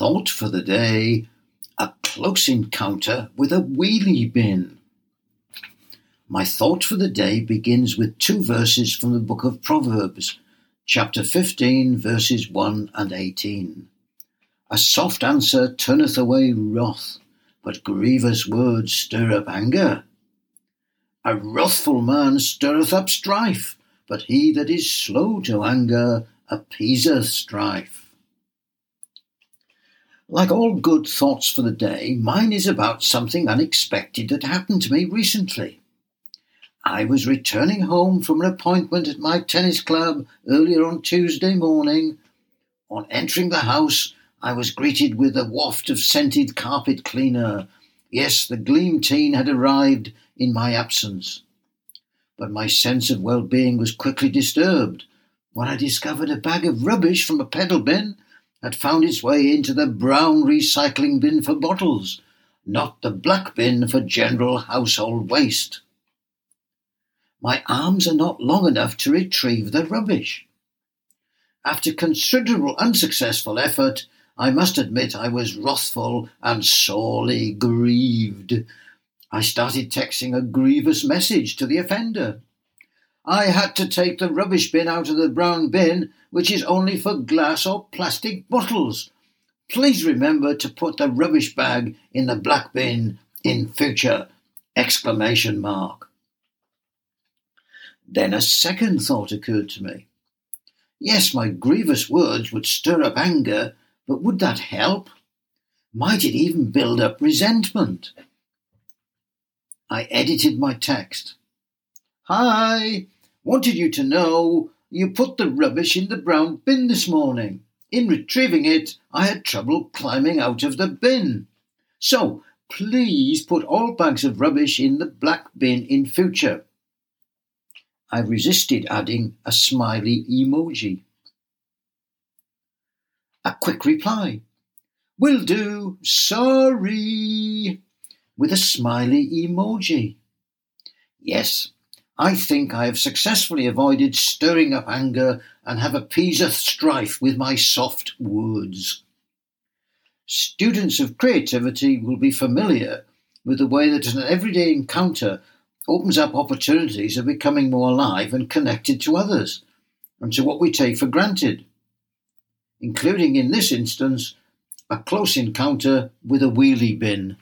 thought for the day a close encounter with a wheelie bin. My thought for the day begins with two verses from the book of Proverbs, chapter 15, verses 1 and 18. A soft answer turneth away wrath, but grievous words stir up anger. A wrathful man stirreth up strife, but he that is slow to anger appeaseth strife. Like all good thoughts for the day, mine is about something unexpected that happened to me recently. I was returning home from an appointment at my tennis club earlier on Tuesday morning. On entering the house, I was greeted with a waft of scented carpet cleaner. Yes, the Gleam Team had arrived in my absence. But my sense of well being was quickly disturbed when I discovered a bag of rubbish from a pedal bin had found its way into the brown recycling bin for bottles, not the black bin for general household waste. My arms are not long enough to retrieve the rubbish. After considerable unsuccessful effort, I must admit I was wrathful and sorely grieved. I started texting a grievous message to the offender. I had to take the rubbish bin out of the brown bin, which is only for glass or plastic bottles. Please remember to put the rubbish bag in the black bin in future! Exclamation mark. Then a second thought occurred to me. Yes, my grievous words would stir up anger, but would that help? Might it even build up resentment? I edited my text. Hi! Wanted you to know you put the rubbish in the brown bin this morning. In retrieving it, I had trouble climbing out of the bin. So, please put all bags of rubbish in the black bin in future. I resisted adding a smiley emoji. A quick reply. Will do. Sorry. With a smiley emoji. Yes, I think I have successfully avoided stirring up anger and have appeased a strife with my soft words. Students of creativity will be familiar with the way that an everyday encounter opens up opportunities of becoming more alive and connected to others and to what we take for granted, including in this instance a close encounter with a wheelie bin.